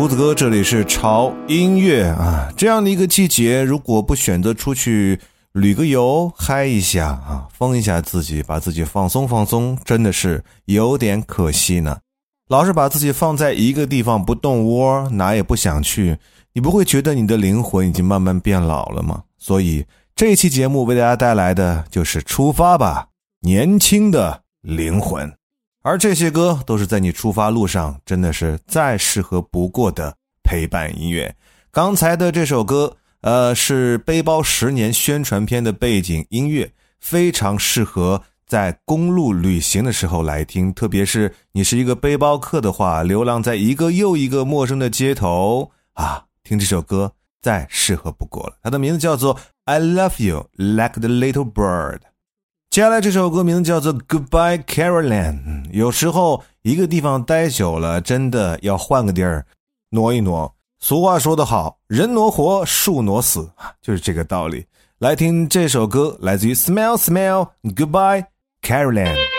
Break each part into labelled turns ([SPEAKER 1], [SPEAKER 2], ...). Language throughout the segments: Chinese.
[SPEAKER 1] 胡子哥，这里是潮音乐啊。这样的一个季节，如果不选择出去旅个游、嗨一下啊，疯一下自己，把自己放松放松，真的是有点可惜呢。老是把自己放在一个地方不动窝，哪也不想去，你不会觉得你的灵魂已经慢慢变老了吗？所以这期节目为大家带来的就是出发吧，年轻的灵魂。而这些歌都是在你出发路上，真的是再适合不过的陪伴音乐。
[SPEAKER 2] 刚才的这首歌，呃，是《背包十年》宣传片的背景音乐，非常适合在公路旅行的时候来听。特别是你是一个背包客的话，流浪在一个又一个陌生的街头啊，听这首歌再适合不过了。它的名字叫做《I Love You Like the Little Bird》。接下来这首歌名字叫做《Goodbye Caroline》。有时候一个地方待久了，真的要换个地儿挪一挪。俗话说得好，人挪活，树挪死，就是这个道理。来听这首歌，来自于 Smell Smell Goodbye Caroline。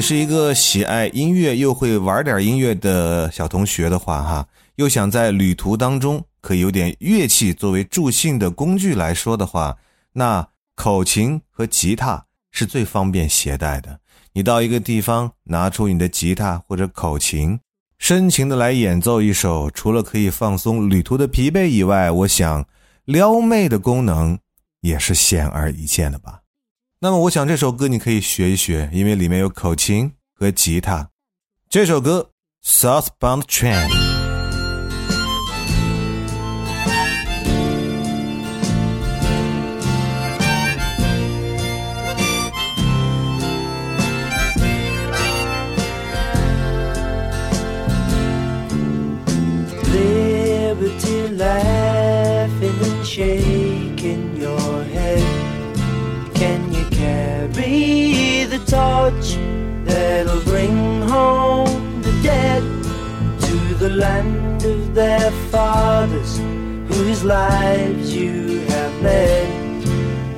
[SPEAKER 2] 是一个喜爱音乐又会玩点音乐的小同学的话，哈，又想在旅途当中可以有点乐器作为助兴的工具来说的话，那口琴和吉他是最方便携带的。你到一个地方，拿出你的吉他或者口琴，深情的来演奏一首，除了可以放松旅途的疲惫以外，我想撩妹的功能也是显而易见的吧。那么，我想这首歌你可以学一学，因为里面有口琴和吉他。这首歌《Southbound Train》。Liberty Torch that'll bring home the dead to the land of their fathers whose lives you have led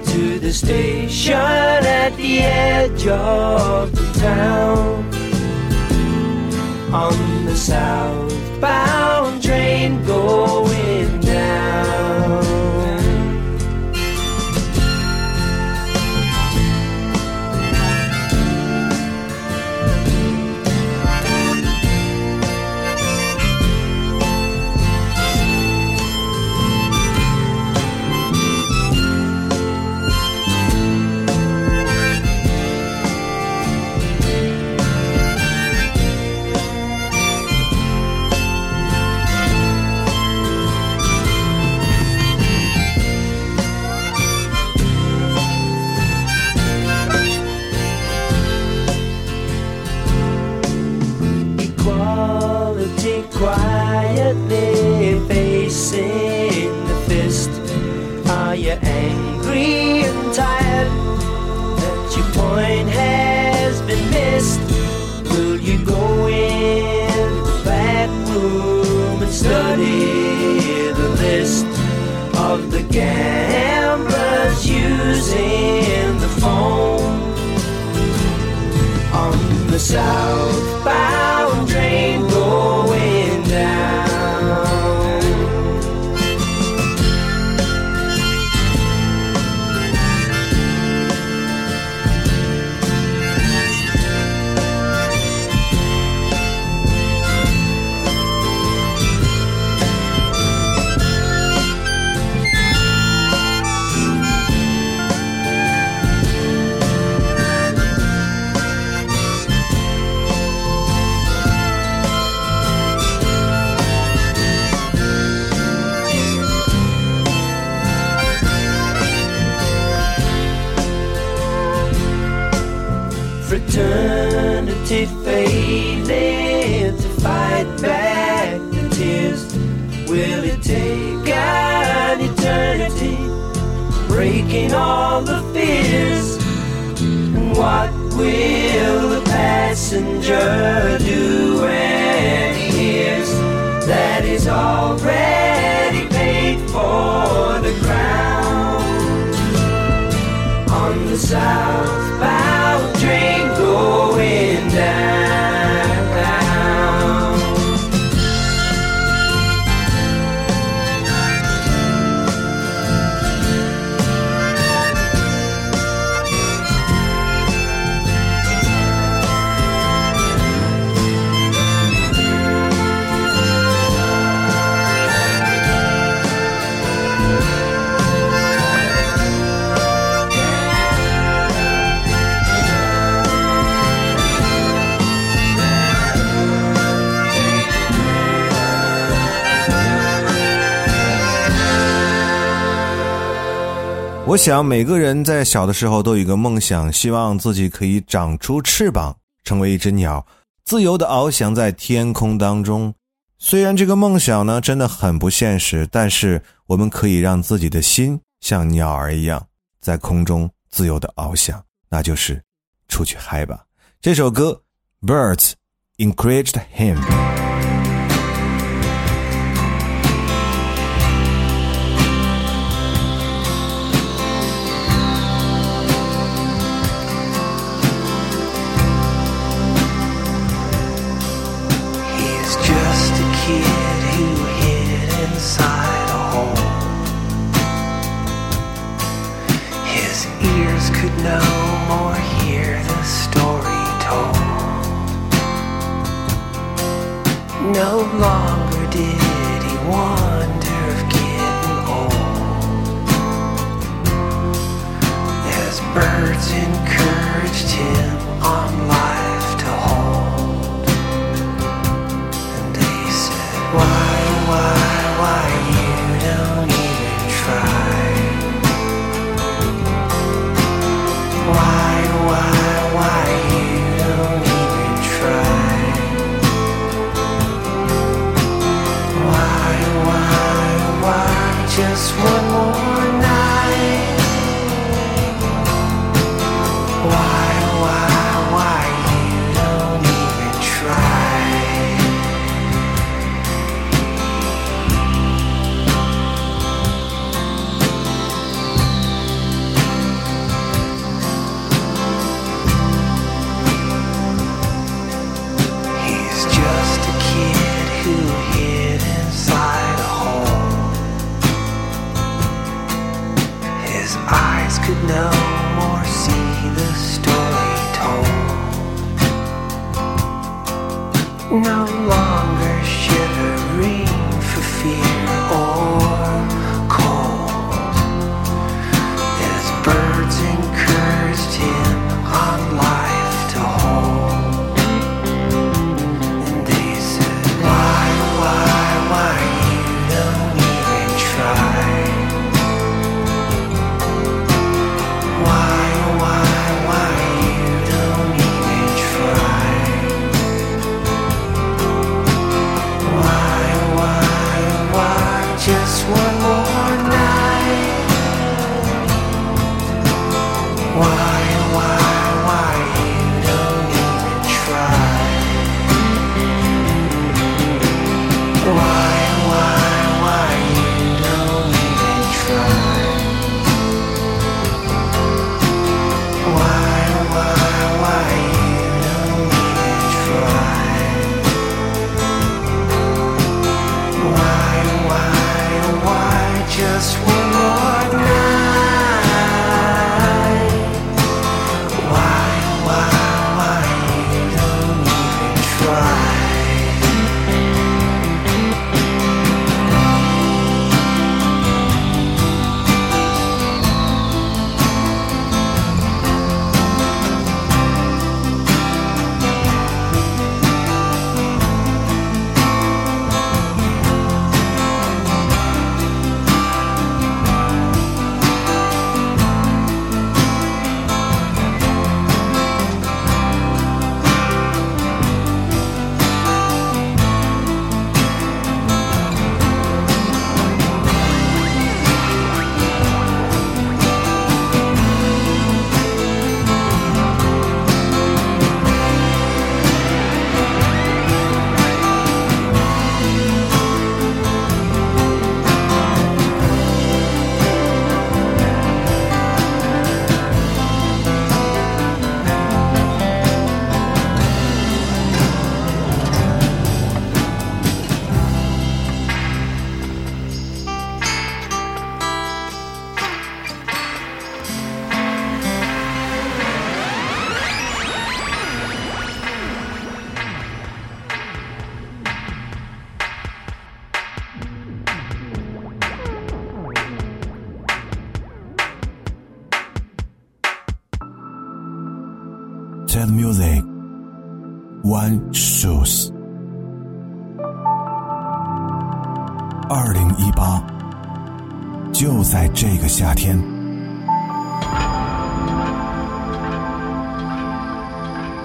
[SPEAKER 2] to the station at the edge of the town. On the southbound train going quietly facing the fist. Are you angry?
[SPEAKER 3] and tired that your point has been missed. Will you go in the back room and study the list of the gamblers using the phone on the southbound breaking all the fears? And what will the passenger do when he hears that he's already paid for the ground? on the southbound
[SPEAKER 1] 我想每个人在小的时候都有一个梦想，希望自己可以长出翅膀，成为一只鸟，自由的翱翔在天空当中。虽然这个梦想呢真的很不现实，但是我们可以让自己的心像鸟儿一样在空中自由的翱翔，那就是出去嗨吧。这首歌《Birds Encouraged Him》。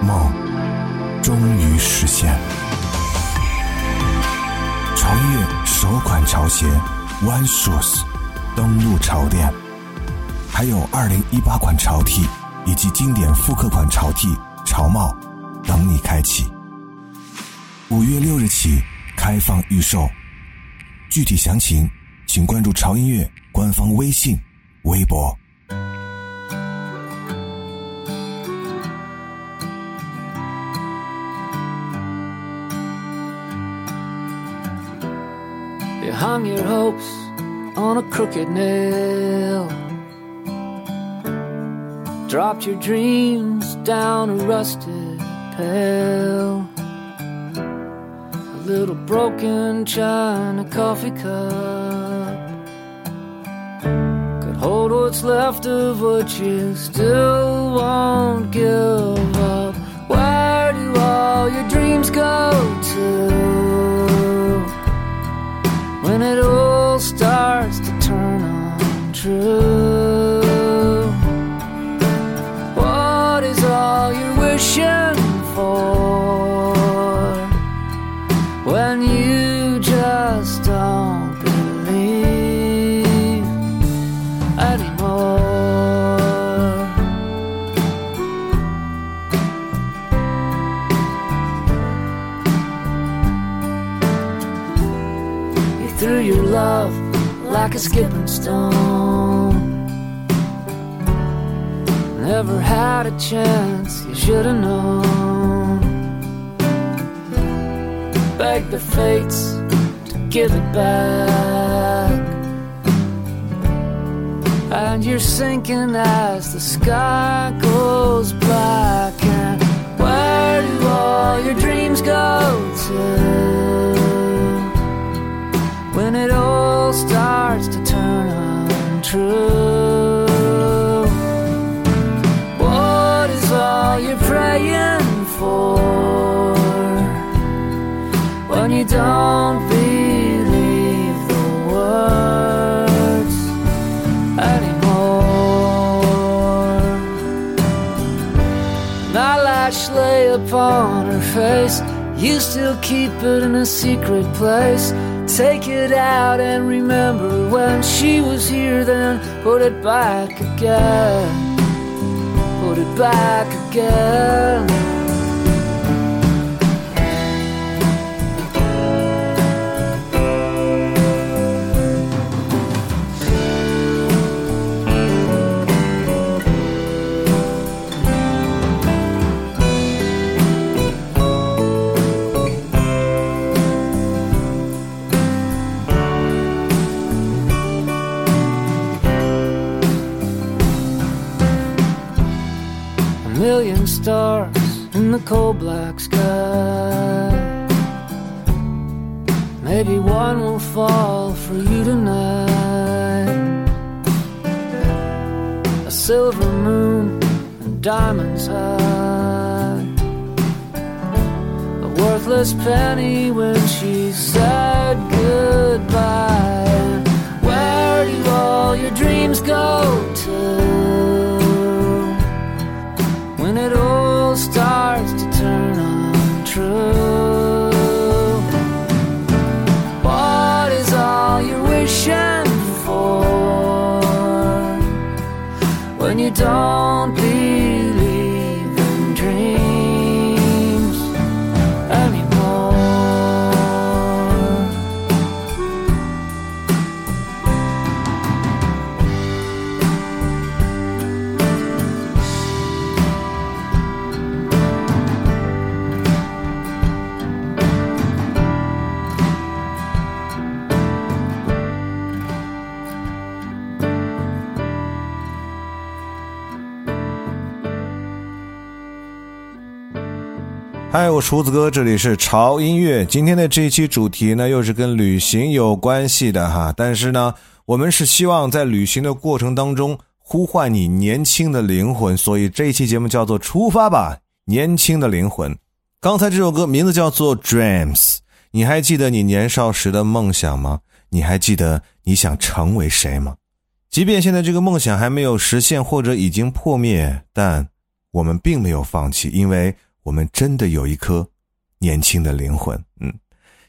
[SPEAKER 4] 梦终于实现。潮音乐首款潮鞋 One Shoes 登陆潮店，还有二零一八款潮 T 以及经典复刻款潮 T、潮帽等你开启。五月六日起开放预售。具体详情，请关注潮音乐官方微信、微博。
[SPEAKER 5] Hung your hopes on a crooked nail. Dropped your dreams down a rusted pail. A little broken china coffee cup could hold what's left of what you still won't give up. Where do all your dreams go to? When it all starts to turn untrue. Never had a chance, you should have known. Beg the fates to give it back. And you're sinking as the sky goes black. And where do all your dreams go to? when it all starts to untrue. What is all you're praying for when you don't believe the words anymore? My lash lay upon her face. You still keep it in a secret place. Take it out and remember when she was here, then put it back again. Put it back again. Stars in the cold black sky. Maybe one will fall for you tonight. A silver moon and diamonds high. A worthless penny when she said goodbye. Where do all your dreams go to?
[SPEAKER 1] stop. 厨子哥，这里是潮音乐。今天的这一期主题呢，又是跟旅行有关系的哈。但是呢，我们是希望在旅行的过程当中呼唤你年轻的灵魂，所以这一期节目叫做“出发吧，
[SPEAKER 4] 年轻的灵魂。刚才这首歌名字叫做《Dreams》，你还记得你年少时的梦想吗？你还记得你想成为谁吗？即便现在这个梦想还没有实现或者已经破灭，但我们并没有放弃，因为我们真的有一颗年轻的灵魂。嗯，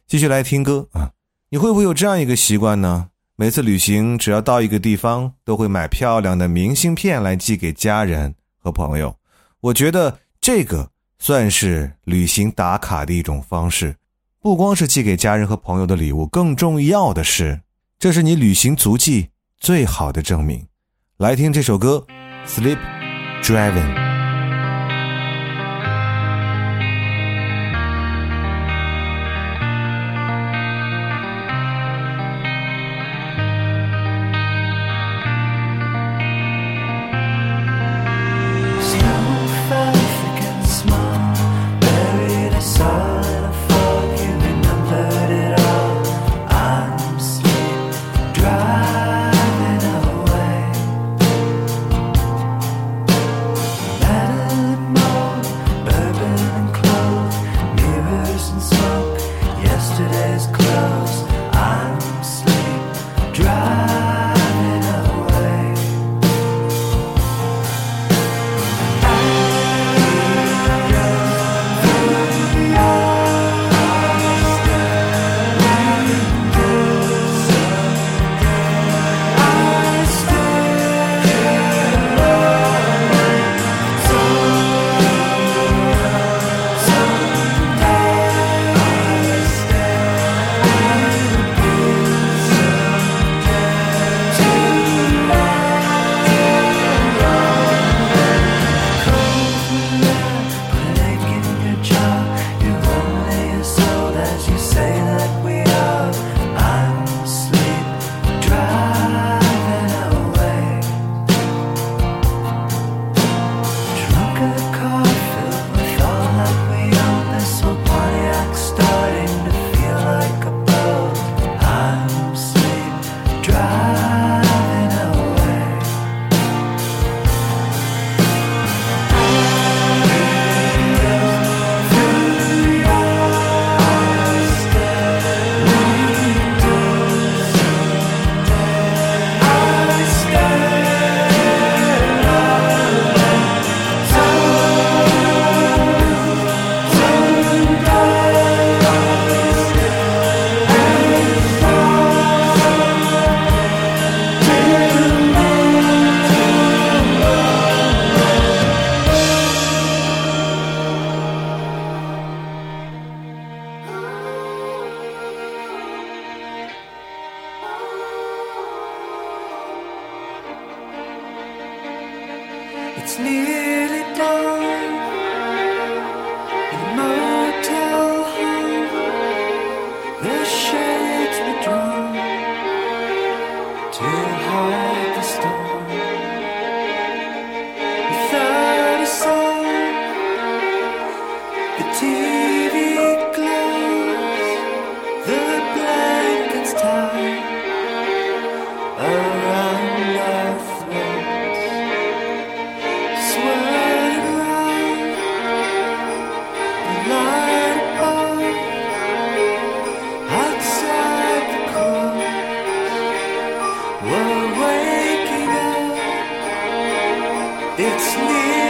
[SPEAKER 4] 继续来听歌啊！你会不会有这样一个习惯呢？每次旅行，只要到一个地方，都会买漂亮的明信片来寄给家人和朋友。我觉得这个。算是旅行打卡的一种方式，不光是寄给家人和朋友的礼物，更重要的是，这是你旅行足迹最好的证明。来听这首歌《Sleep Driving》。
[SPEAKER 1] It's near.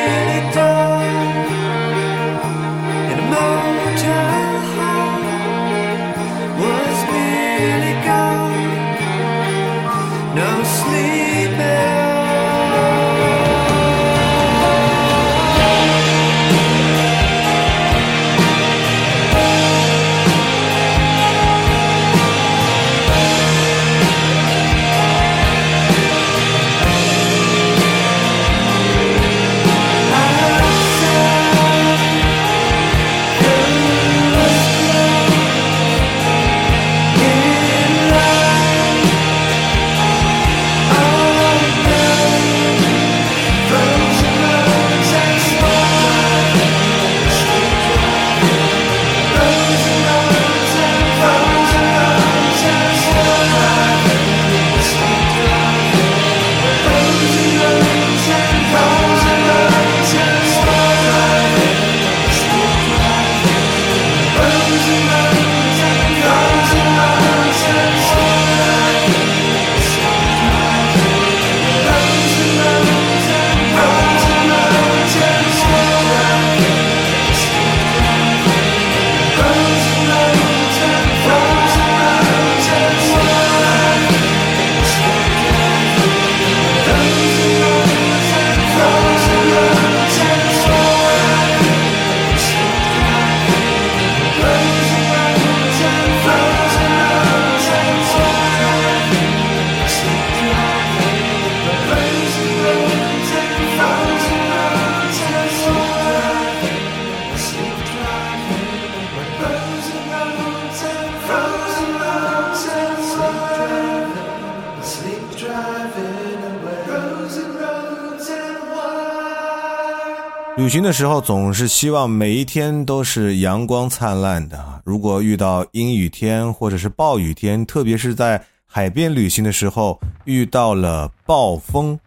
[SPEAKER 1] 的时候总是希望每一天都是阳光灿烂的。如果遇到阴雨天或者是暴雨天，特别是在海边旅行的时候遇到了暴风，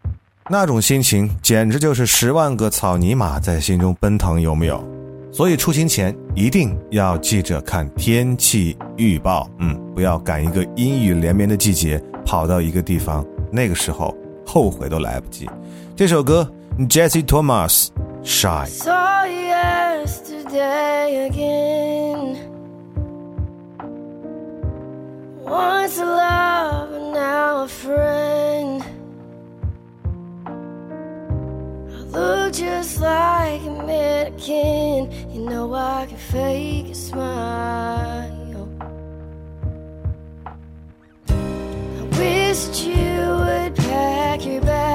[SPEAKER 1] 那种心情简直就是十万个草泥马在心中奔腾，有没有？所以出行前一定要记着看天气预报，嗯，不要赶一个阴雨连绵的季节跑到一个地方，那个时候后悔都来不及。这首歌 Jesse Thomas
[SPEAKER 6] Shy。Saw yesterday again. Once a lover, now a friend. I look just like a mannequin. You know I can fake a smile. I you would pack your bags.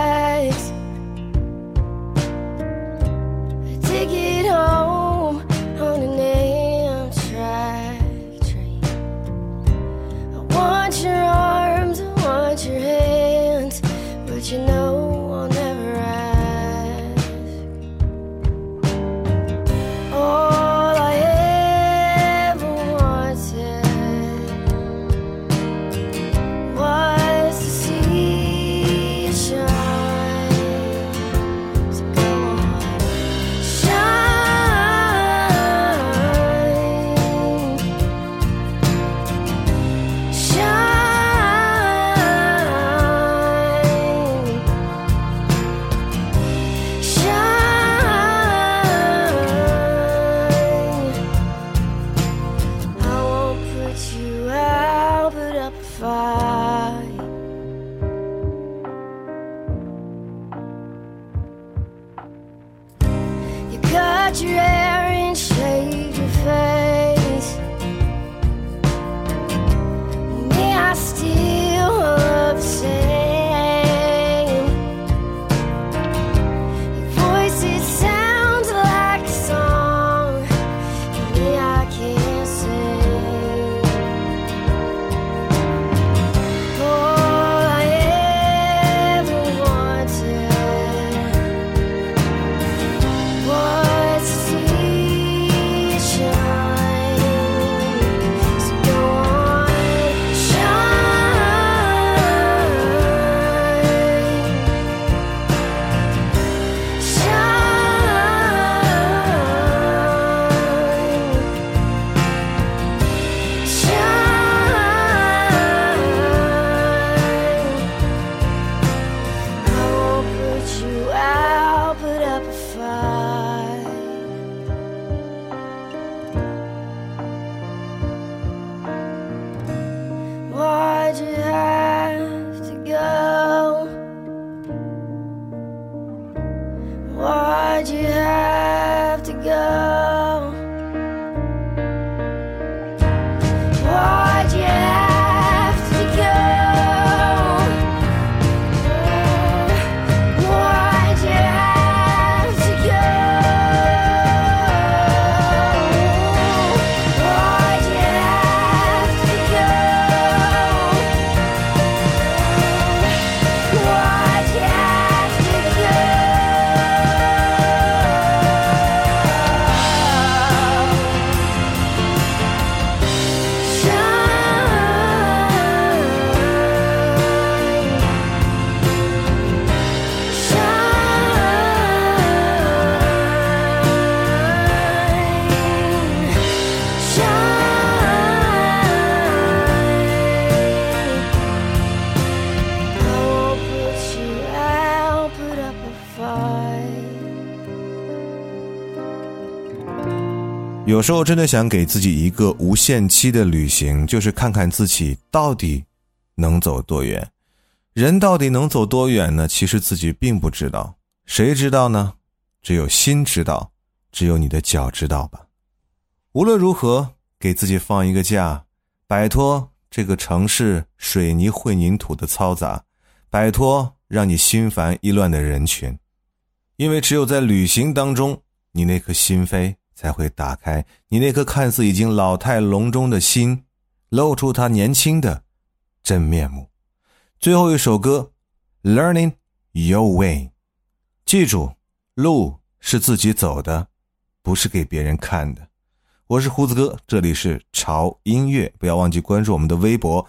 [SPEAKER 1] 有时候真的想给自己一个无限期的旅行，就是看看自己到底能走多远。人到底能走多远呢？其实自己并不知道，谁知道呢？只有心知道，只有你的脚知道吧。无论如何，给自己放一个假，摆脱这个城市水泥混凝土的嘈杂，摆脱让你心烦意乱的人群，因为只有在旅行当中，你那颗心扉才会打开，你那颗看似已经老态龙钟的心，露出他年轻的真面目。最后一首歌《Learning Your Way》，记住，路是自己走的，不是给别人看的。我是胡子哥，这里是潮音乐，不要忘记关注我们的微博，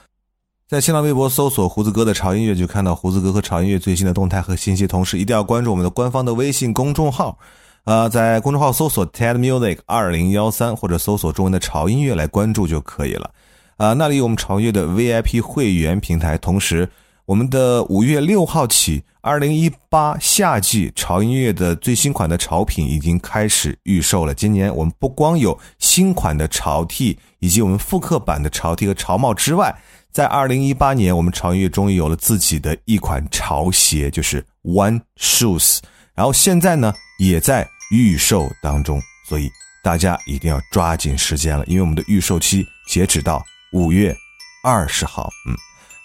[SPEAKER 1] 在新浪微博搜索“胡子哥的潮音乐”，就看到胡子哥和潮音乐最新的动态和信息。同时，一定要关注我们的官方的微信公众号，呃，在公众号搜索 “TED Music 二零幺三”或者搜索中文的潮音乐来关注就可以了。啊，那里有我们潮音乐的 VIP 会员平台，同时。我们的五月六号起，二零一八夏季潮音乐的最新款的潮品已经开始预售了。今年我们不光有新款的潮 T，以及我们复刻版的潮 T 和潮帽之外，在二零一八年，我们潮音乐终于有了自己的一款潮鞋，就是 One Shoes。然后现在呢，也在预售当中，所以大家一定要抓紧时间了，因为我们的预售期截止到五月二十号。嗯，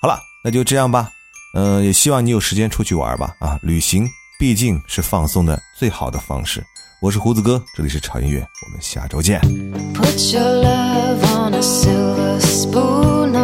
[SPEAKER 1] 好了，那就这样吧。嗯，也希望你有时间出去玩吧。啊，旅行毕竟是放松的最好的方式。我是胡子哥，这里是潮音乐，我们下周见。
[SPEAKER 2] Put your love on a silver spoon,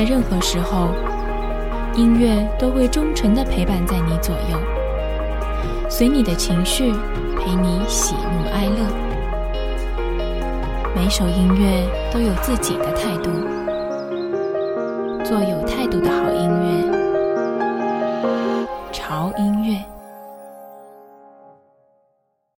[SPEAKER 7] 在任何时候，音乐都会忠诚地陪伴在你左右，随你的情绪，陪你喜怒哀乐。每首音乐都有自己的态度，